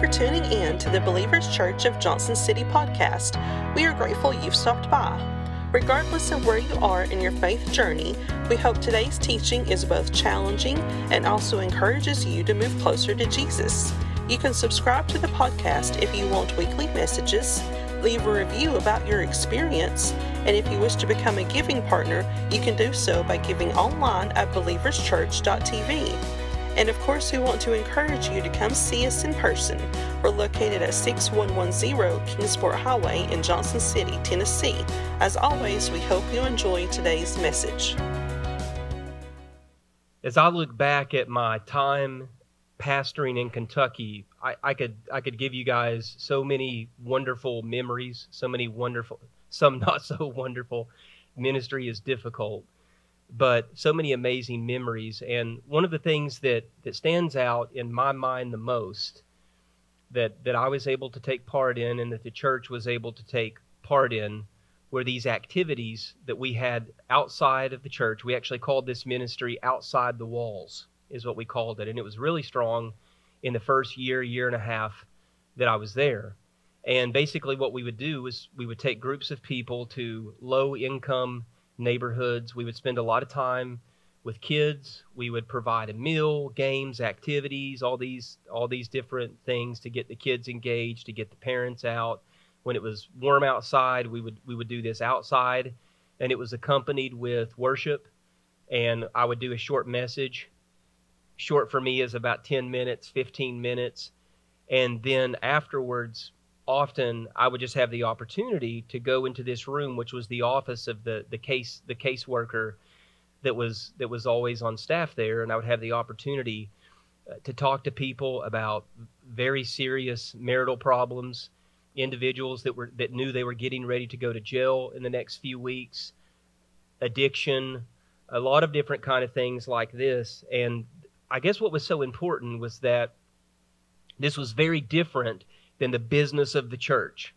for tuning in to the Believers Church of Johnson City podcast. We are grateful you've stopped by. Regardless of where you are in your faith journey, we hope today's teaching is both challenging and also encourages you to move closer to Jesus. You can subscribe to the podcast if you want weekly messages, leave a review about your experience, and if you wish to become a giving partner, you can do so by giving online at believerschurch.tv. And of course, we want to encourage you to come see us in person. We're located at 6110 Kingsport Highway in Johnson City, Tennessee. As always, we hope you enjoy today's message. As I look back at my time pastoring in Kentucky, I, I could I could give you guys so many wonderful memories, so many wonderful, some not so wonderful. Ministry is difficult, but so many amazing memories. And one of the things that, that stands out in my mind the most that, that I was able to take part in and that the church was able to take part in were these activities that we had outside of the church. We actually called this ministry Outside the Walls, is what we called it. And it was really strong in the first year, year and a half that I was there. And basically, what we would do was we would take groups of people to low income neighborhoods. We would spend a lot of time with kids. We would provide a meal, games, activities, all these all these different things to get the kids engaged, to get the parents out. When it was warm outside, we would we would do this outside, and it was accompanied with worship. And I would do a short message. Short for me is about 10 minutes, 15 minutes. And then afterwards, often I would just have the opportunity to go into this room, which was the office of the the case the caseworker that was that was always on staff there, and I would have the opportunity uh, to talk to people about very serious marital problems, individuals that were that knew they were getting ready to go to jail in the next few weeks, addiction, a lot of different kind of things like this, and I guess what was so important was that this was very different than the business of the church.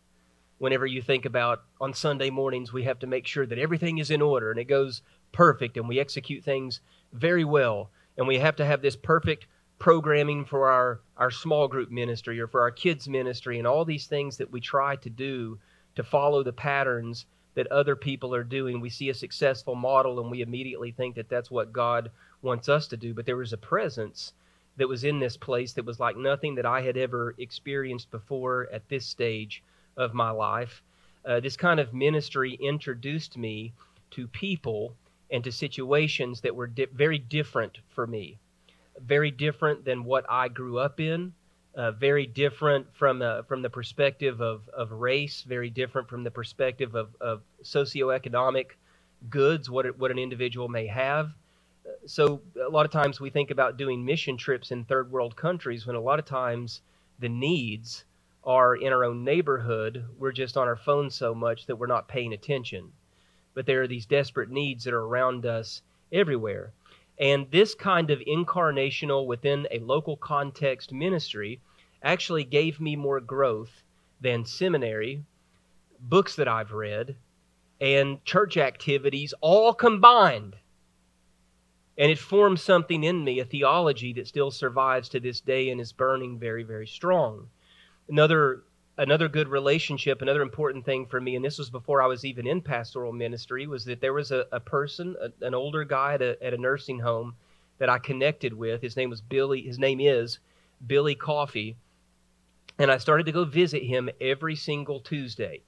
Whenever you think about on Sunday mornings, we have to make sure that everything is in order and it goes perfect and we execute things very well. And we have to have this perfect programming for our, our small group ministry or for our kids' ministry and all these things that we try to do to follow the patterns that other people are doing. We see a successful model and we immediately think that that's what God wants us to do. But there is a presence that was in this place that was like nothing that I had ever experienced before at this stage of my life. Uh, this kind of ministry introduced me to people and to situations that were di- very different for me, very different than what I grew up in, uh, very different from uh, from the perspective of, of race, very different from the perspective of, of socioeconomic goods, what it, what an individual may have so a lot of times we think about doing mission trips in third world countries when a lot of times the needs are in our own neighborhood. We're just on our phone so much that we're not paying attention. But there are these desperate needs that are around us everywhere. And this kind of incarnational within a local context ministry actually gave me more growth than seminary, books that I've read, and church activities all combined. And it formed something in me, a theology that still survives to this day and is burning very, very strong. Another another good relationship, another important thing for me, and this was before I was even in pastoral ministry, was that there was a, a person, a, an older guy at a, at a nursing home that I connected with. His name was Billy. His name is Billy Coffee, and I started to go visit him every single Tuesday.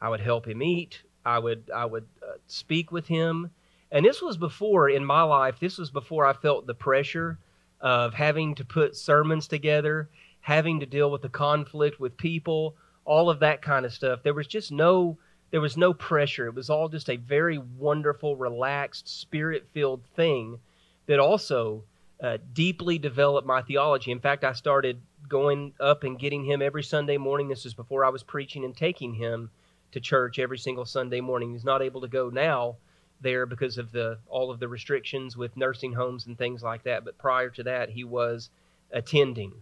I would help him eat. I would I would uh, speak with him. And this was before, in my life, this was before I felt the pressure of having to put sermons together, having to deal with the conflict with people, all of that kind of stuff. There was just no there was no pressure. It was all just a very wonderful, relaxed, spirit-filled thing that also uh, deeply developed my theology. In fact, I started going up and getting him every Sunday morning. This was before I was preaching and taking him to church every single Sunday morning. He's not able to go now there because of the all of the restrictions with nursing homes and things like that. But prior to that, he was attending.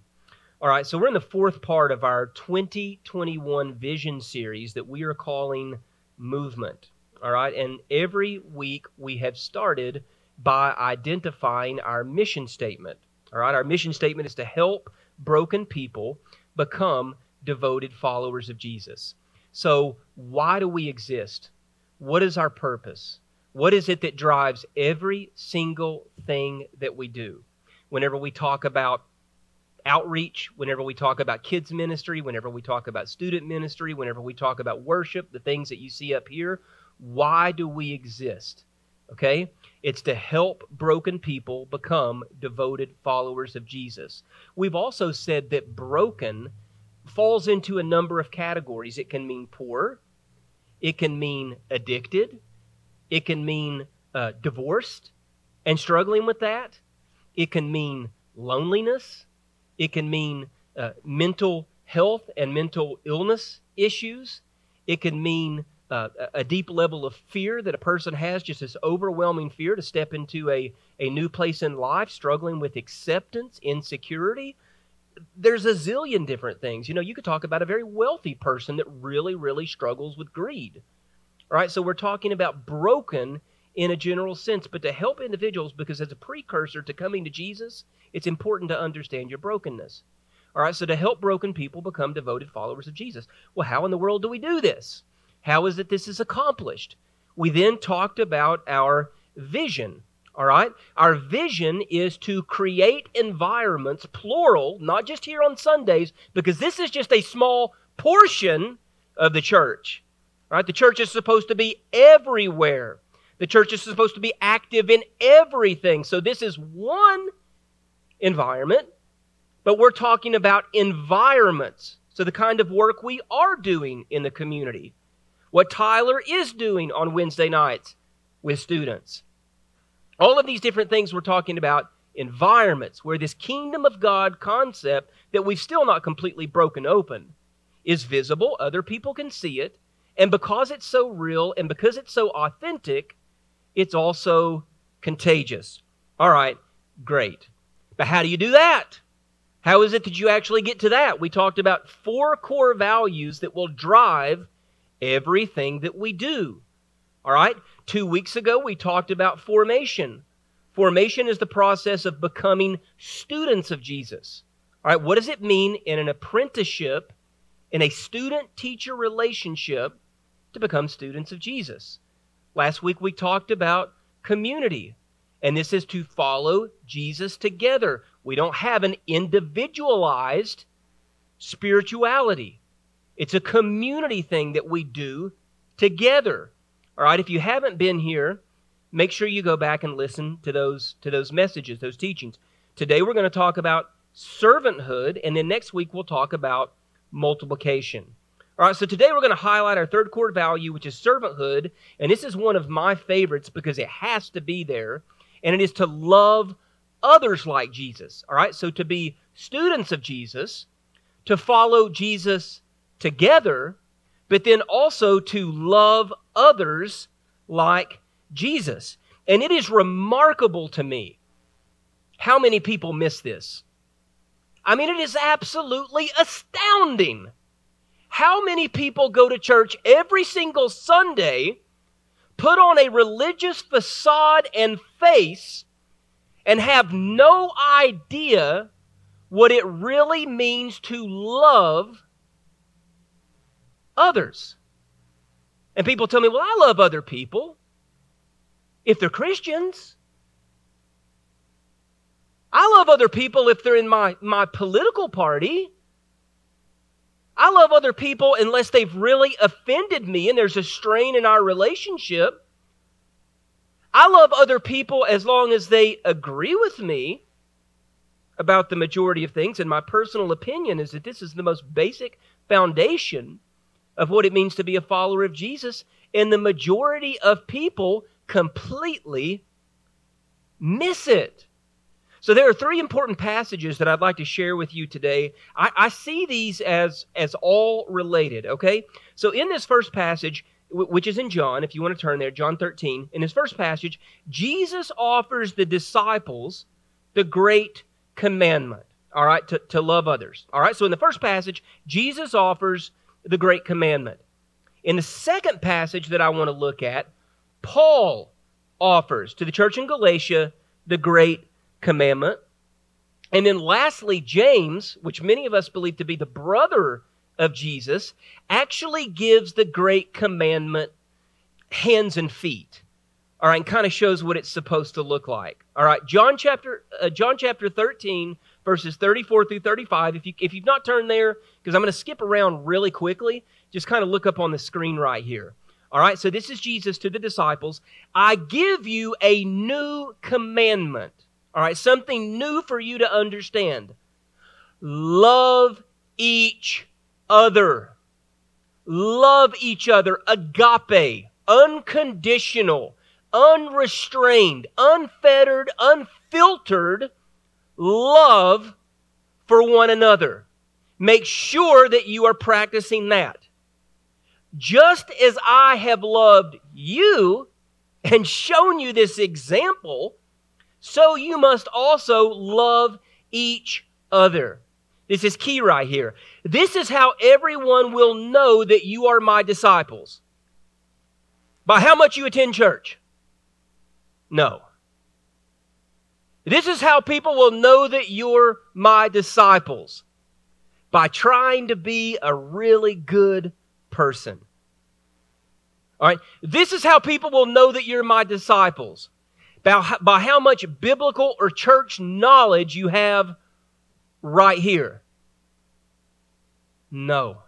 All right, so we're in the fourth part of our 2021 vision series that we are calling Movement. All right, and every week we have started by identifying our mission statement. All right, our mission statement is to help broken people become devoted followers of Jesus. So, why do we exist? What is our purpose? What is it that drives every single thing that we do? Whenever we talk about outreach, whenever we talk about kids ministry, whenever we talk about student ministry, whenever we talk about worship, the things that you see up here, why do we exist? Okay? It's to help broken people become devoted followers of Jesus. We've also said that broken falls into a number of categories. It can mean poor, it can mean addicted, it can mean uh, divorced and struggling with that, it can mean loneliness, it can mean uh, mental health and mental illness issues, it can mean uh, a deep level of fear that a person has, just this overwhelming fear to step into a, a new place in life, struggling with acceptance, insecurity, there's a zillion different things. You know, you could talk about a very wealthy person that really, really struggles with greed. All right, so we're talking about broken in a general sense, but to help individuals, because as a precursor to coming to Jesus, it's important to understand your brokenness. All right, so to help broken people become devoted followers of Jesus. Well, how in the world do we do this? How is it this is accomplished? We then talked about our vision. All right? Our vision is to create environments, plural, not just here on Sundays, because this is just a small portion of the church. Right? The church is supposed to be everywhere. The church is supposed to be active in everything. So this is one environment, but we're talking about environments. So the kind of work we are doing in the community. What Tyler is doing on Wednesday nights with students all of these different things we're talking about environments where this kingdom of God concept that we've still not completely broken open is visible. Other people can see it. And because it's so real and because it's so authentic, it's also contagious. All right, great. But how do you do that? How is it that you actually get to that? We talked about four core values that will drive everything that we do. All right? Two weeks ago, we talked about formation. Formation is the process of becoming students of Jesus. All right, what does it mean in an apprenticeship, in a student teacher relationship, to become students of Jesus? Last week, we talked about community, and this is to follow Jesus together. We don't have an individualized spirituality, it's a community thing that we do together. All right, if you haven't been here, make sure you go back and listen to those to those messages, those teachings. Today we're going to talk about servanthood and then next week we'll talk about multiplication. All right, so today we're going to highlight our third core value, which is servanthood, and this is one of my favorites because it has to be there, and it is to love others like Jesus. All right, so to be students of Jesus, to follow Jesus together, but then also to love others like Jesus. And it is remarkable to me how many people miss this. I mean, it is absolutely astounding how many people go to church every single Sunday, put on a religious facade and face, and have no idea what it really means to love others. And people tell me, well, I love other people if they're Christians. I love other people if they're in my, my political party. I love other people unless they've really offended me and there's a strain in our relationship. I love other people as long as they agree with me about the majority of things. And my personal opinion is that this is the most basic foundation of what it means to be a follower of Jesus, and the majority of people completely miss it. So there are three important passages that I'd like to share with you today. I, I, see these as as all related. Okay, so in this first passage, which is in John, if you want to turn there, John 13. In this first passage, Jesus offers the disciples the great commandment. All right, to, to love others. All right, so in the first passage, Jesus offers the great commandment. In the second passage that I want to look at, Paul offers to the church in Galatia the great commandment. And then lastly, James, which many of us believe to be the brother of Jesus, actually gives the great commandment hands and feet. All right, and kind of shows what it's supposed to look like. All right, John chapter uh, John chapter 13 verses 34 through 35. If you if you've not turned there because I'm going to skip around really quickly, just kind of look up on the screen right here. All right, so this is Jesus to the disciples. I give you a new commandment. All right, something new for you to understand. Love each other. Love each other. Agape. Unconditional. Unrestrained. Unfettered. Unfiltered love for one another. Make sure that you are practicing that. Just as I have loved you and shown you this example, so you must also love each other. This is key right here. This is how everyone will know that you are my disciples. By how much you attend church? No. This is how people will know that you're my disciples by trying to be a really good person. All right? This is how people will know that you're my disciples by, by how much biblical or church knowledge you have right here. No.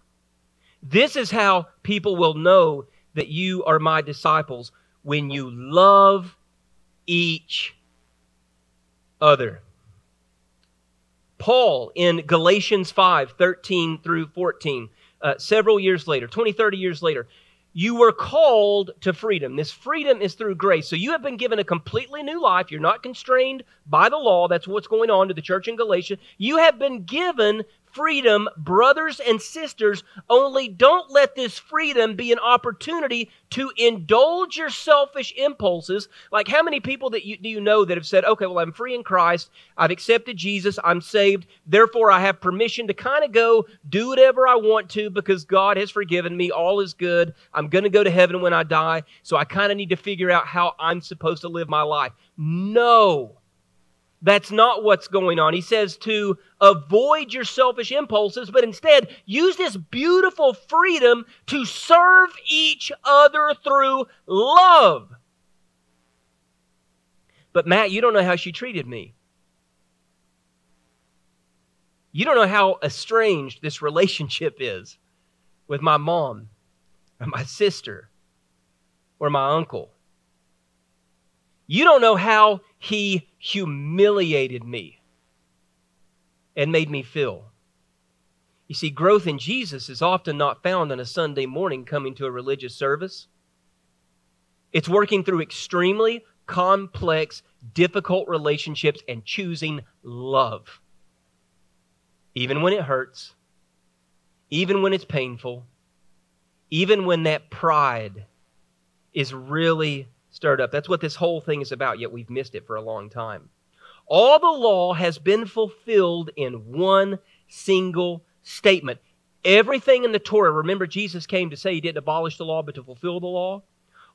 This is how people will know that you are my disciples when you love each other. Paul in Galatians 5 13 through 14, uh, several years later, 20, 30 years later, you were called to freedom. This freedom is through grace. So you have been given a completely new life. You're not constrained by the law. That's what's going on to the church in Galatia. You have been given freedom, brothers and sisters, only don't let this freedom be an opportunity to indulge your selfish impulses. Like, how many people that you, do you know that have said, okay, well, I'm free in Christ, I've accepted Jesus, I'm saved, therefore I have permission to kind of go do whatever I want to because God has forgiven me, all is good, I'm going to go to heaven when I die, so I kind of need to figure out how I'm supposed to live my life. No. That's not what's going on. He says to avoid your selfish impulses, but instead use this beautiful freedom to serve each other through love. But Matt, you don't know how she treated me. You don't know how estranged this relationship is with my mom or my sister or my uncle. You don't know how he humiliated me and made me feel. You see, growth in Jesus is often not found on a Sunday morning coming to a religious service. It's working through extremely complex, difficult relationships and choosing love. Even when it hurts, even when it's painful, even when that pride is really stirred up. That's what this whole thing is about, yet we've missed it for a long time. All the law has been fulfilled in one single statement. Everything in the Torah, remember, Jesus came to say he didn't abolish the law, but to fulfill the law.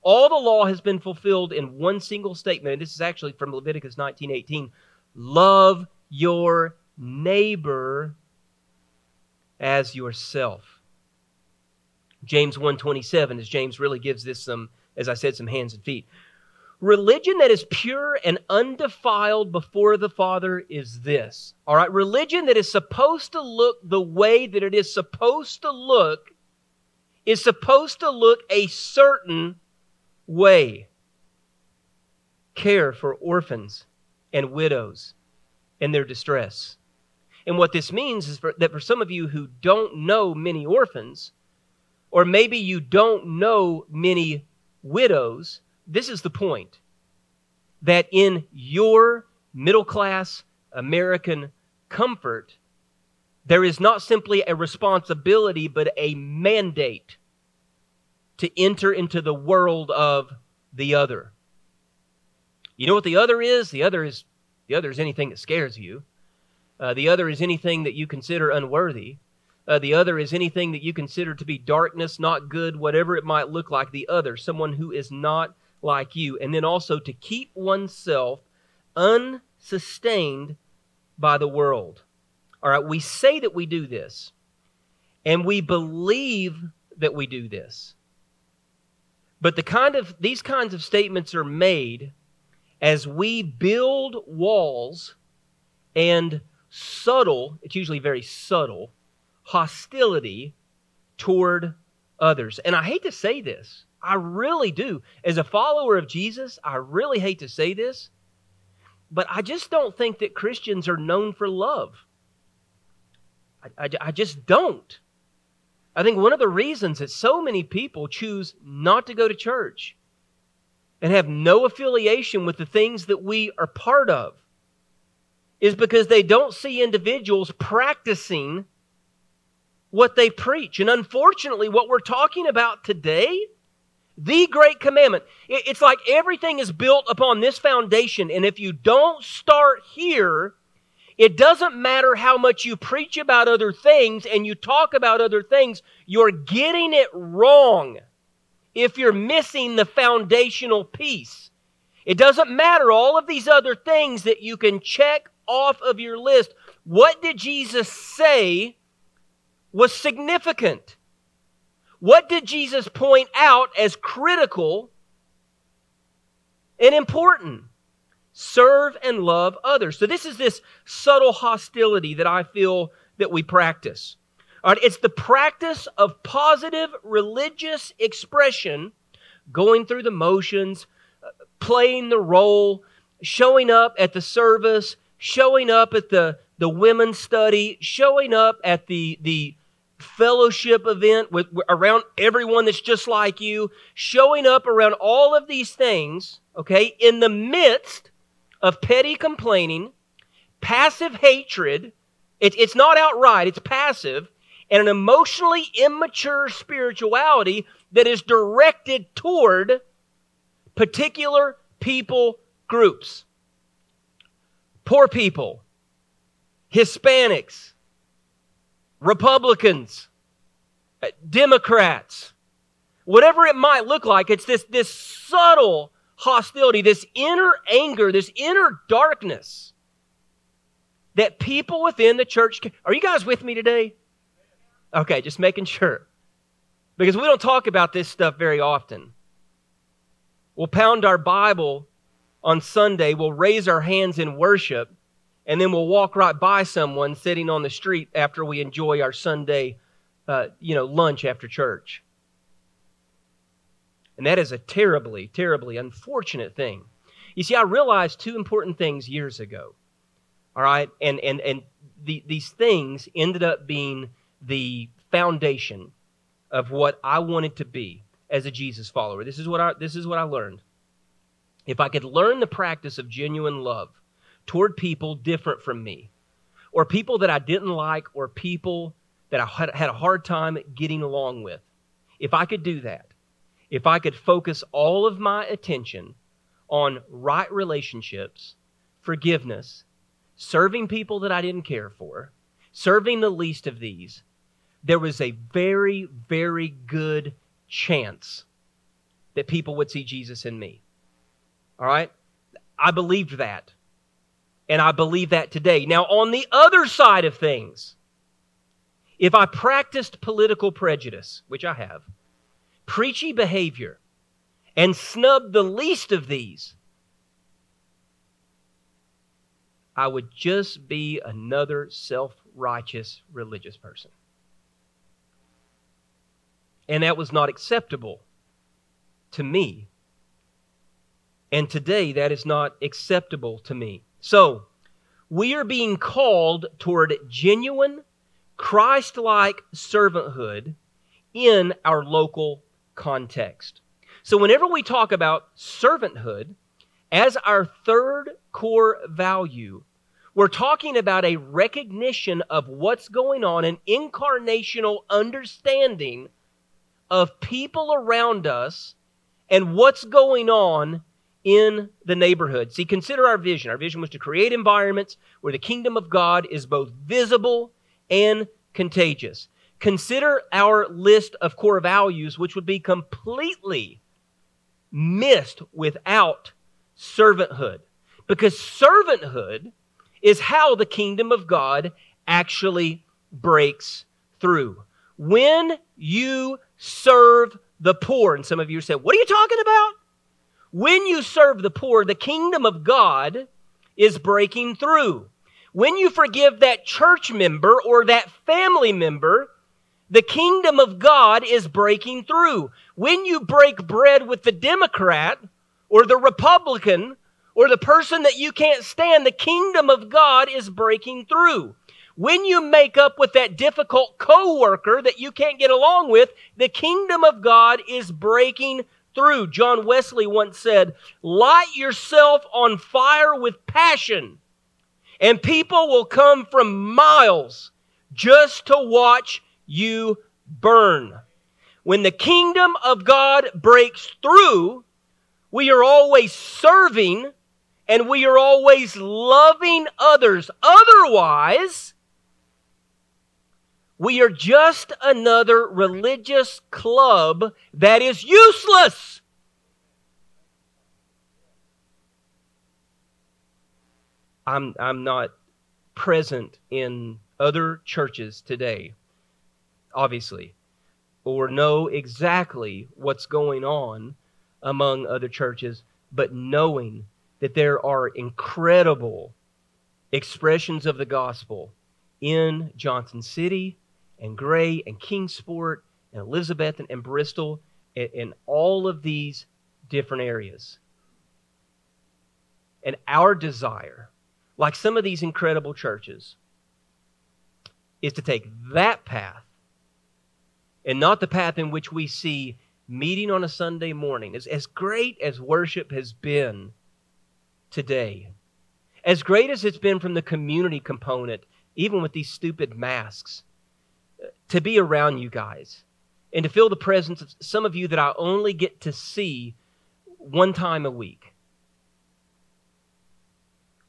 All the law has been fulfilled in one single statement, and this is actually from Leviticus 19:18. Love your neighbor as yourself. James 1:27, as James really gives this some as I said, some hands and feet. Religion that is pure and undefiled before the Father is this. All right, religion that is supposed to look the way that it is supposed to look is supposed to look a certain way. Care for orphans and widows and their distress. And what this means is for, that for some of you who don't know many orphans, or maybe you don't know many widows, this is the point that in your middle class American comfort, there is not simply a responsibility, but a mandate to enter into the world of the other. You know what the other is? The other is the other is anything that scares you. Uh, the other is anything that you consider unworthy. Uh, the other is anything that you consider to be darkness, not good, whatever it might look like. The other, someone who is not like you. And then also to keep oneself unsustained by the world. All right, we say that we do this, and we believe that we do this. But the kind of these kinds of statements are made as we build walls and subtle, it's usually very subtle, hostility toward others. And I hate to say this. I really do. As a follower of Jesus, I really hate to say this, but I just don't think that Christians are known for love. I, I, I just don't. I think one of the reasons that so many people choose not to go to church and have no affiliation with the things that we are part of is because they don't see individuals practicing what they preach. And unfortunately, what we're talking about today, the great commandment, it's like everything is built upon this foundation. And if you don't start here, it doesn't matter how much you preach about other things and you talk about other things, you're getting it wrong if you're missing the foundational piece. It doesn't matter all of these other things that you can check off of your list. What did Jesus say was significant? What did Jesus point out as critical and important? serve and love others. So this is this subtle hostility that I feel that we practice. All right, it's the practice of positive religious expression, going through the motions, playing the role, showing up at the service, showing up at the, the women's study, showing up at the, the fellowship event with around everyone that's just like you, showing up around all of these things, okay, in the midst of petty complaining, passive hatred. It, it's not outright, it's passive, and an emotionally immature spirituality that is directed toward particular people groups. Poor people, Hispanics, Republicans, uh, Democrats, whatever it might look like, it's this, this subtle hostility, this inner anger, this inner darkness that people within the church. Are you guys with me today? Okay, just making sure. Because we don't talk about this stuff very often. We'll pound our Bible on Sunday, we'll raise our hands in worship, and then we'll walk right by someone sitting on the street after we enjoy our Sunday, uh, you know, lunch after church. And that is a terribly, terribly unfortunate thing. You see, I realized two important things years ago. All right? And and and the, these things ended up being the foundation of what I wanted to be as a Jesus follower. This is what I this is what I learned. If I could learn the practice of genuine love toward people different from me, or people that I didn't like, or people that I had a hard time getting along with, if I could do that, if I could focus all of my attention on right relationships, forgiveness, serving people that I didn't care for, serving the least of these, there was a very, very good chance that people would see Jesus in me. All right? I believed that. And I believe that today. Now, on the other side of things, if I practiced political prejudice, which I have, preachy behavior and snubbed the least of these, I would just be another self righteous religious person. And that was not acceptable to me. And today, that is not acceptable to me. So, we are being called toward genuine, Christ like servanthood in our local context. So, whenever we talk about servanthood as our third core value, we're talking about a recognition of what's going on, an incarnational understanding of people around us and what's going on in the neighborhood. See, consider our vision. Our vision was to create environments where the kingdom of God is both visible and contagious. Consider our list of core values, which would be completely missed without servanthood. Because servanthood is how the kingdom of God actually breaks through. When you serve the poor, and some of you said, What are you talking about? When you serve the poor, the kingdom of God is breaking through. When you forgive that church member or that family member, the kingdom of God is breaking through. When you break bread with the Democrat or the Republican or the person that you can't stand, the kingdom of God is breaking through. When you make up with that difficult coworker that you can't get along with, the kingdom of God is breaking through. John Wesley once said, Light yourself on fire with passion, and people will come from miles just to watch you burn. When the kingdom of God breaks through, we are always serving and we are always loving others. Otherwise, we are just another religious club that is useless. I'm, I'm not present in other churches today, obviously, or know exactly what's going on among other churches, but knowing that there are incredible expressions of the gospel in Johnson City and Gray and Kingsport and Elizabeth and, and Bristol and, and all of these different areas. And our desire, like some of these incredible churches, is to take that path and not the path in which we see meeting on a Sunday morning. As, as great as worship has been today, as great as it's been from the community component, even with these stupid masks, to be around you guys and to feel the presence of some of you that I only get to see one time a week.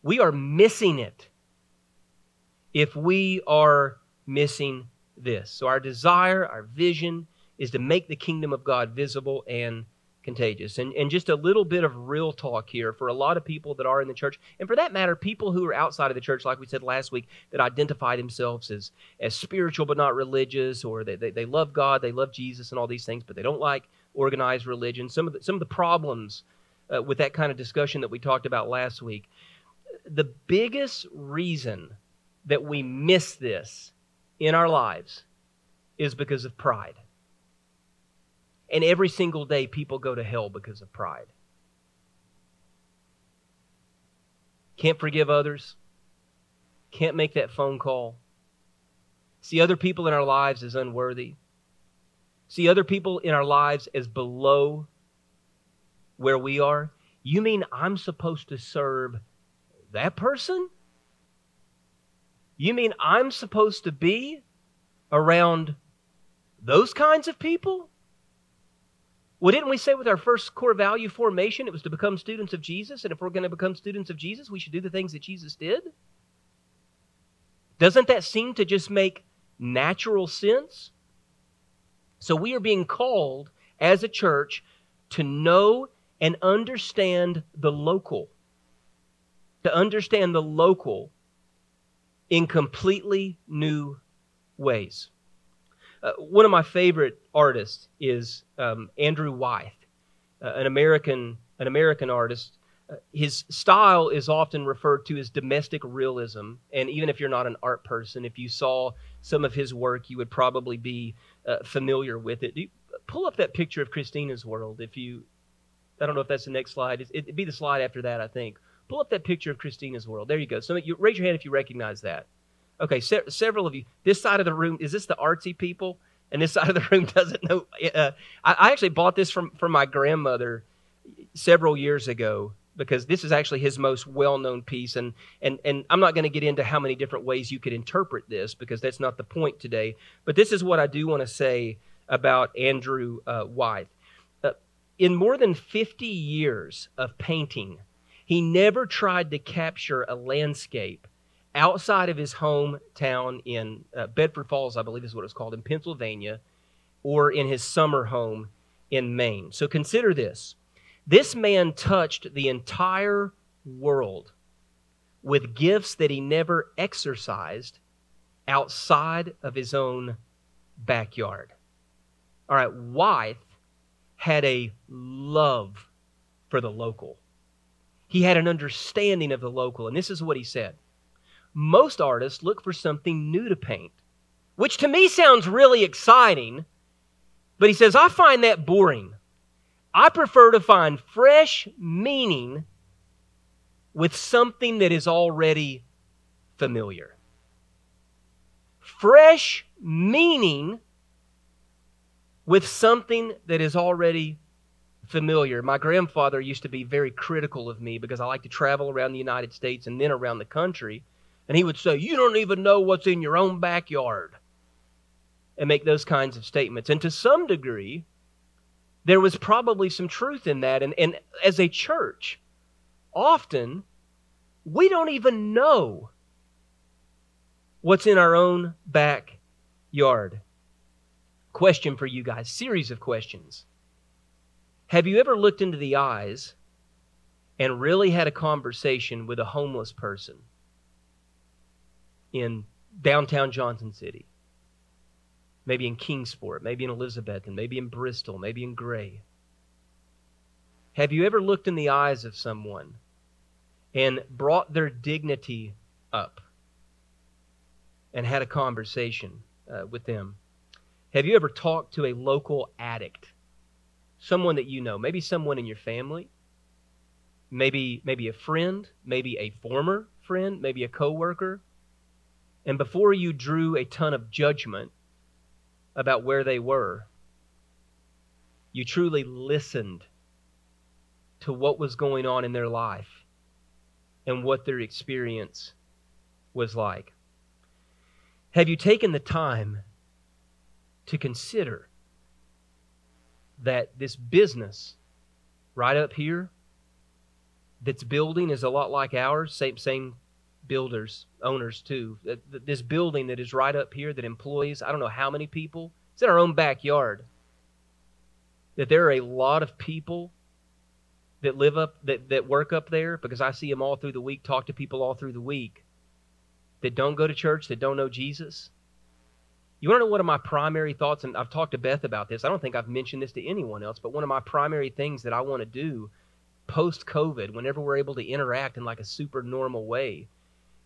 We are missing it if we are missing this. So, our desire, our vision is to make the kingdom of God visible and contagious. And, and just a little bit of real talk here for a lot of people that are in the church, and for that matter, people who are outside of the church, like we said last week, that identify themselves as, as spiritual but not religious, or they, they, they love God, they love Jesus, and all these things, but they don't like organized religion. Some of the, some of the problems uh, with that kind of discussion that we talked about last week. The biggest reason that we miss this in our lives is because of pride. And every single day, people go to hell because of pride. Can't forgive others. Can't make that phone call. See other people in our lives as unworthy. See other people in our lives as below where we are. You mean I'm supposed to serve that person? You mean I'm supposed to be around those kinds of people? Well, didn't we say with our first core value formation it was to become students of Jesus? And if we're going to become students of Jesus, we should do the things that Jesus did? Doesn't that seem to just make natural sense? So we are being called as a church to know and understand the local, to understand the local in completely new ways. Uh, one of my favorite artists is um, Andrew Wyeth, uh, an American an American artist. Uh, his style is often referred to as domestic realism, and even if you're not an art person, if you saw some of his work, you would probably be uh, familiar with it. Pull up that picture of Christina's world. If you, I don't know if that's the next slide. It, would be the slide after that, I think. Pull up that picture of Christina's world. There you go. So you raise your hand if you recognize that. Okay, se- several of you. This side of the room is this the artsy people, and this side of the room doesn't know. Uh, I, I, actually bought this from from my grandmother several years ago because this is actually his most well-known piece, and and and I'm not going to get into how many different ways you could interpret this because that's not the point today. But this is what I do want to say about Andrew uh, Wyeth. Uh, in more than 50 years of painting, he never tried to capture a landscape outside of his hometown in uh, Bedford Falls, I believe is what it's called, in Pennsylvania, or in his summer home in Maine. So consider this this man touched the entire world with gifts that he never exercised outside of his own backyard. All right, Wyeth had a love for the local. He had an understanding of the local, and this is what he said. Most artists look for something new to paint, which to me sounds really exciting, but he says, I find that boring. I prefer to find fresh meaning with something that is already familiar. Fresh meaning with something that is already familiar. My grandfather used to be very critical of me because I like to travel around the United States and then around the country. And he would say, You don't even know what's in your own backyard. And make those kinds of statements. And to some degree, there was probably some truth in that. And, and as a church, often we don't even know what's in our own backyard. Question for you guys, series of questions. Have you ever looked into the eyes and really had a conversation with a homeless person in downtown Johnson City? Maybe in Kingsport, maybe in Elizabethton, maybe in Bristol, maybe in Gray. Have you ever looked in the eyes of someone and brought their dignity up and had a conversation uh, with them? Have you ever talked to a local addict? Someone that you know, maybe someone in your family, maybe maybe a friend, maybe a former friend, maybe a coworker, and before you drew a ton of judgment about where they were, you truly listened to what was going on in their life and what their experience was like. Have you taken the time to consider that this business right up here that's building is a lot like ours, same, same builders, owners too. This building that is right up here that employs, I don't know how many people, it's in our own backyard. That there are a lot of people that live up, that, that work up there because I see them all through the week, talk to people all through the week that don't go to church, that don't know Jesus you want to know one of my primary thoughts, and I've talked to Beth about this. I don't think I've mentioned this to anyone else, but one of my primary things that I want to do post COVID, whenever we're able to interact in like a super normal way,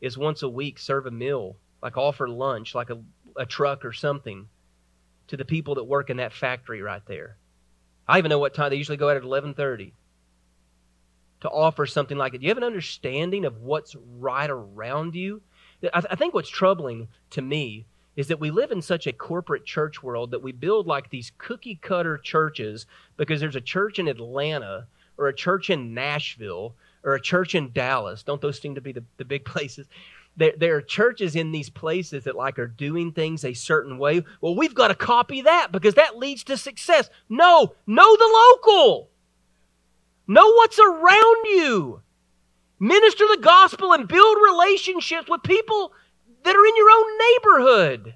is once a week serve a meal, like offer lunch, like a, a truck or something, to the people that work in that factory right there. I even know what time they usually go out at eleven thirty. To offer something like it, do you have an understanding of what's right around you? I, th- I think what's troubling to me is that we live in such a corporate church world that we build like these cookie cutter churches because there's a church in Atlanta or a church in Nashville or a church in Dallas. Don't those seem to be the, the big places? There, there are churches in these places that like are doing things a certain way. Well, we've got to copy that because that leads to success. No, know the local. Know what's around you. Minister the gospel and build relationships with people that are in your own neighborhood.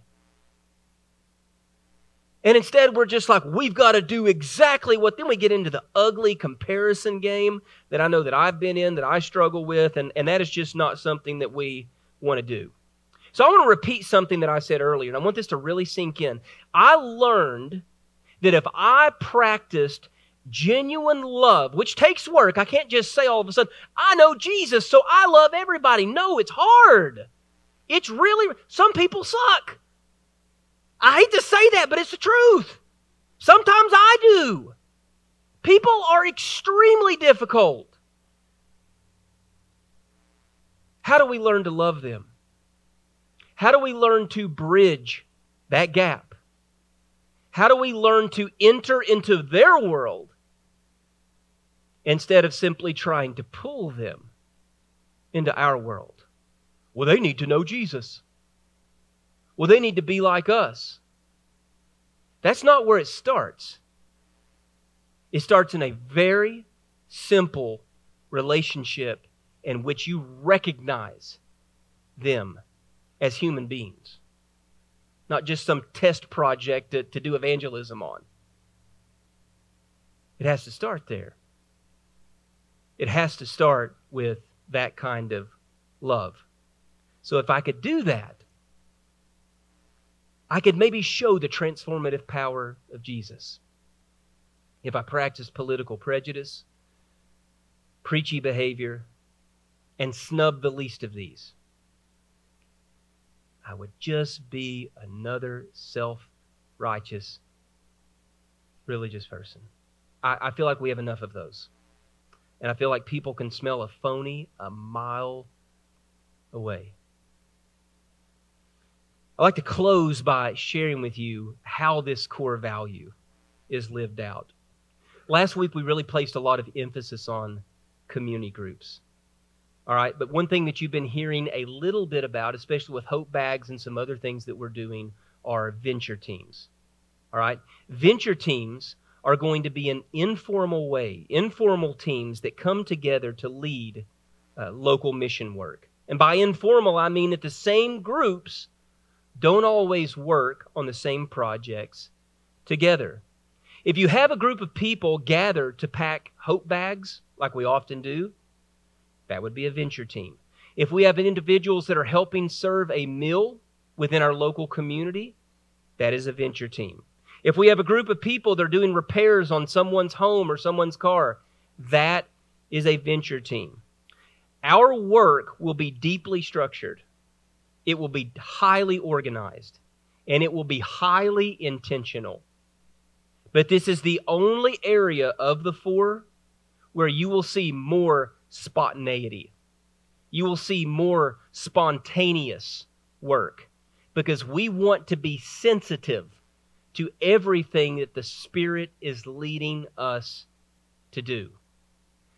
And instead, we're just like, we've got to do exactly what. Then we get into the ugly comparison game that I know that I've been in, that I struggle with, and, and that is just not something that we want to do. So I want to repeat something that I said earlier, and I want this to really sink in. I learned that if I practiced genuine love, which takes work, I can't just say all of a sudden, I know Jesus, so I love everybody. No, it's hard. It's really, some people suck. I hate to say that, but it's the truth. Sometimes I do. People are extremely difficult. How do we learn to love them? How do we learn to bridge that gap? How do we learn to enter into their world instead of simply trying to pull them into our world? Well, they need to know Jesus. Well, they need to be like us. That's not where it starts. It starts in a very simple relationship in which you recognize them as human beings, not just some test project to, to do evangelism on. It has to start there. It has to start with that kind of love. So if I could do that, I could maybe show the transformative power of Jesus. If I practice political prejudice, preachy behavior, and snub the least of these, I would just be another self righteous religious person. I, I, feel like we have enough of those. And I feel like people can smell a phony a mile away. I'd like to close by sharing with you how this core value is lived out. Last week, we really placed a lot of emphasis on community groups. All right, but one thing that you've been hearing a little bit about, especially with Hope Bags and some other things that we're doing, are venture teams. All right, venture teams are going to be an informal way, informal teams that come together to lead uh, local mission work. And by informal, I mean that the same groups don't always work on the same projects together. If you have a group of people gather to pack hope bags, like we often do, that would be a venture team. If we have individuals that are helping serve a meal within our local community, that is a venture team. If we have a group of people that are doing repairs on someone's home or someone's car, that is a venture team. Our work will be deeply structured it will be highly organized and it will be highly intentional. But this is the only area of the four where you will see more spontaneity. You will see more spontaneous work because we want to be sensitive to everything that the Spirit is leading us to do.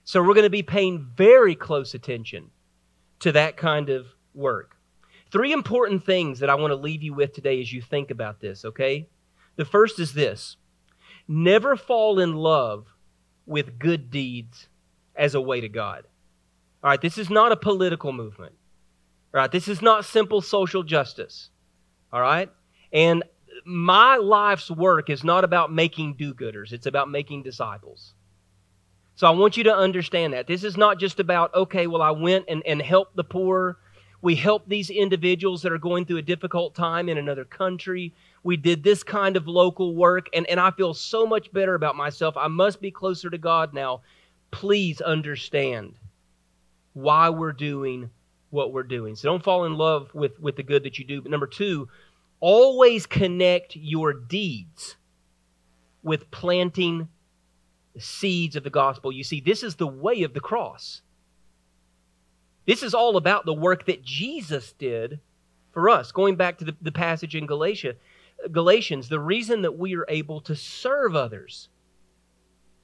So we're going to be paying very close attention to that kind of work. Three important things that I want to leave you with today as you think about this, okay? The first is this never fall in love with good deeds as a way to God. All right, this is not a political movement. All right, this is not simple social justice. All right? And my life's work is not about making do gooders, it's about making disciples. So I want you to understand that. This is not just about, okay, well, I went and, and helped the poor we help these individuals that are going through a difficult time in another country. We did this kind of local work, and, and I feel so much better about myself. I must be closer to God now. Please understand why we're doing what we're doing. So don't fall in love with, with the good that you do. But number two, always connect your deeds with planting the seeds of the gospel. You see, this is the way of the cross. This is all about the work that Jesus did for us. Going back to the, the passage in Galatia, Galatians, the reason that we are able to serve others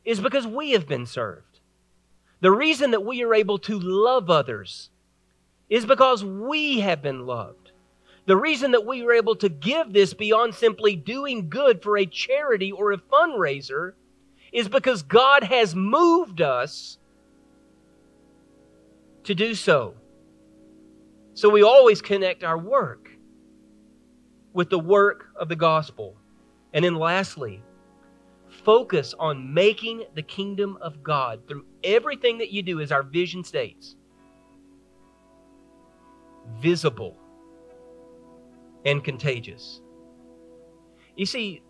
is because we have been served. The reason that we are able to love others is because we have been loved. The reason that we are able to give this beyond simply doing good for a charity or a fundraiser is because God has moved us to do so. So we always connect our work with the work of the gospel. And then lastly, focus on making the kingdom of God through everything that you do, as our vision states, visible and contagious. You see,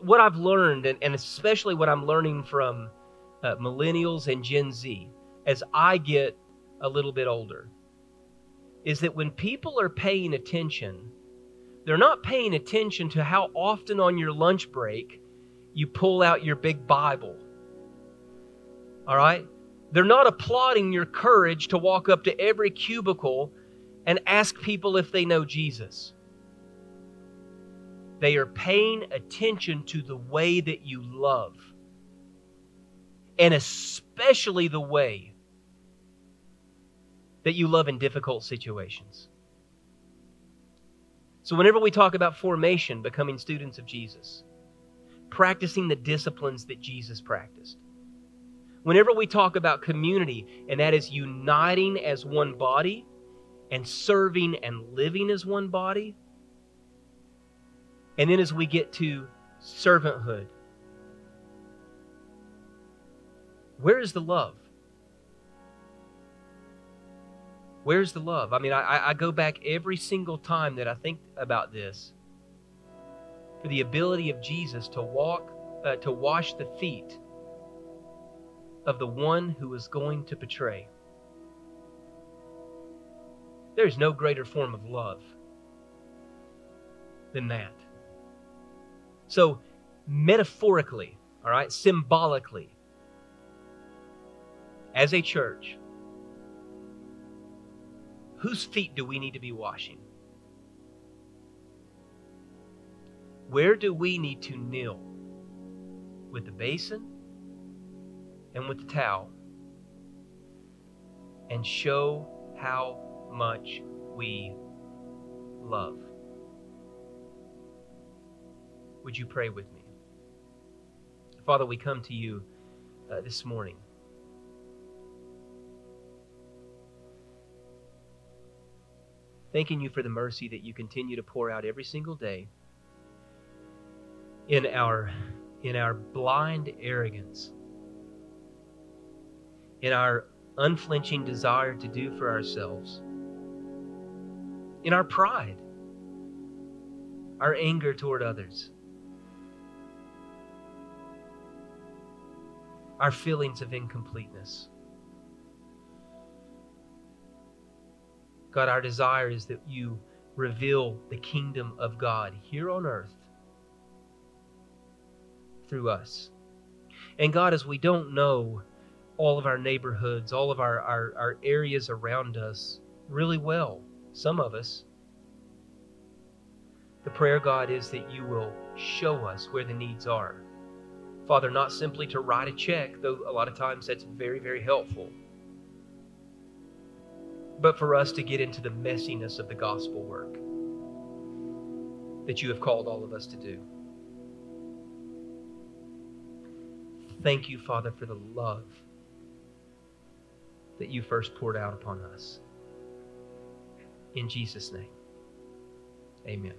what I've learned, and, especially what I'm learning from uh, millennials and Gen Z, as I get a little bit older is that when people are paying attention, they're not paying attention to how often on your lunch break you pull out your big Bible. All right? They're not applauding your courage to walk up to every cubicle and ask people if they know Jesus. They are paying attention to the way that you love, and especially the way that you love in difficult situations. So, whenever we talk about formation, becoming students of Jesus, practicing the disciplines that Jesus practiced, whenever we talk about community, and that is uniting as one body and serving and living as one body, and then as we get to servanthood, where is the love? Where's the love? I mean, I, I go back every single time that I think about this for the ability of Jesus to walk, uh, to wash the feet of the one who is going to betray. There's no greater form of love than that. So, metaphorically, all right, symbolically, as a church, whose feet do we need to be washing? Where do we need to kneel? With the basin and with the towel and show how much we love. Would you pray with me? Father, we come to you uh, this morning. Thanking you for the mercy that you continue to pour out every single day in our in our blind arrogance in our unflinching desire to do for ourselves in our pride our anger toward others our feelings of incompleteness God, our desire is that you reveal the kingdom of God here on earth through us. And God, as we don't know all of our neighborhoods, all of our, our, our areas around us really well, some of us, the prayer, God, is that you will show us where the needs are. Father, not simply to write a check, though a lot of times that's very, very helpful, but for us to get into the messiness of the gospel work that you have called all of us to do. Thank you, Father, for the love that you first poured out upon us. In Jesus' name, amen.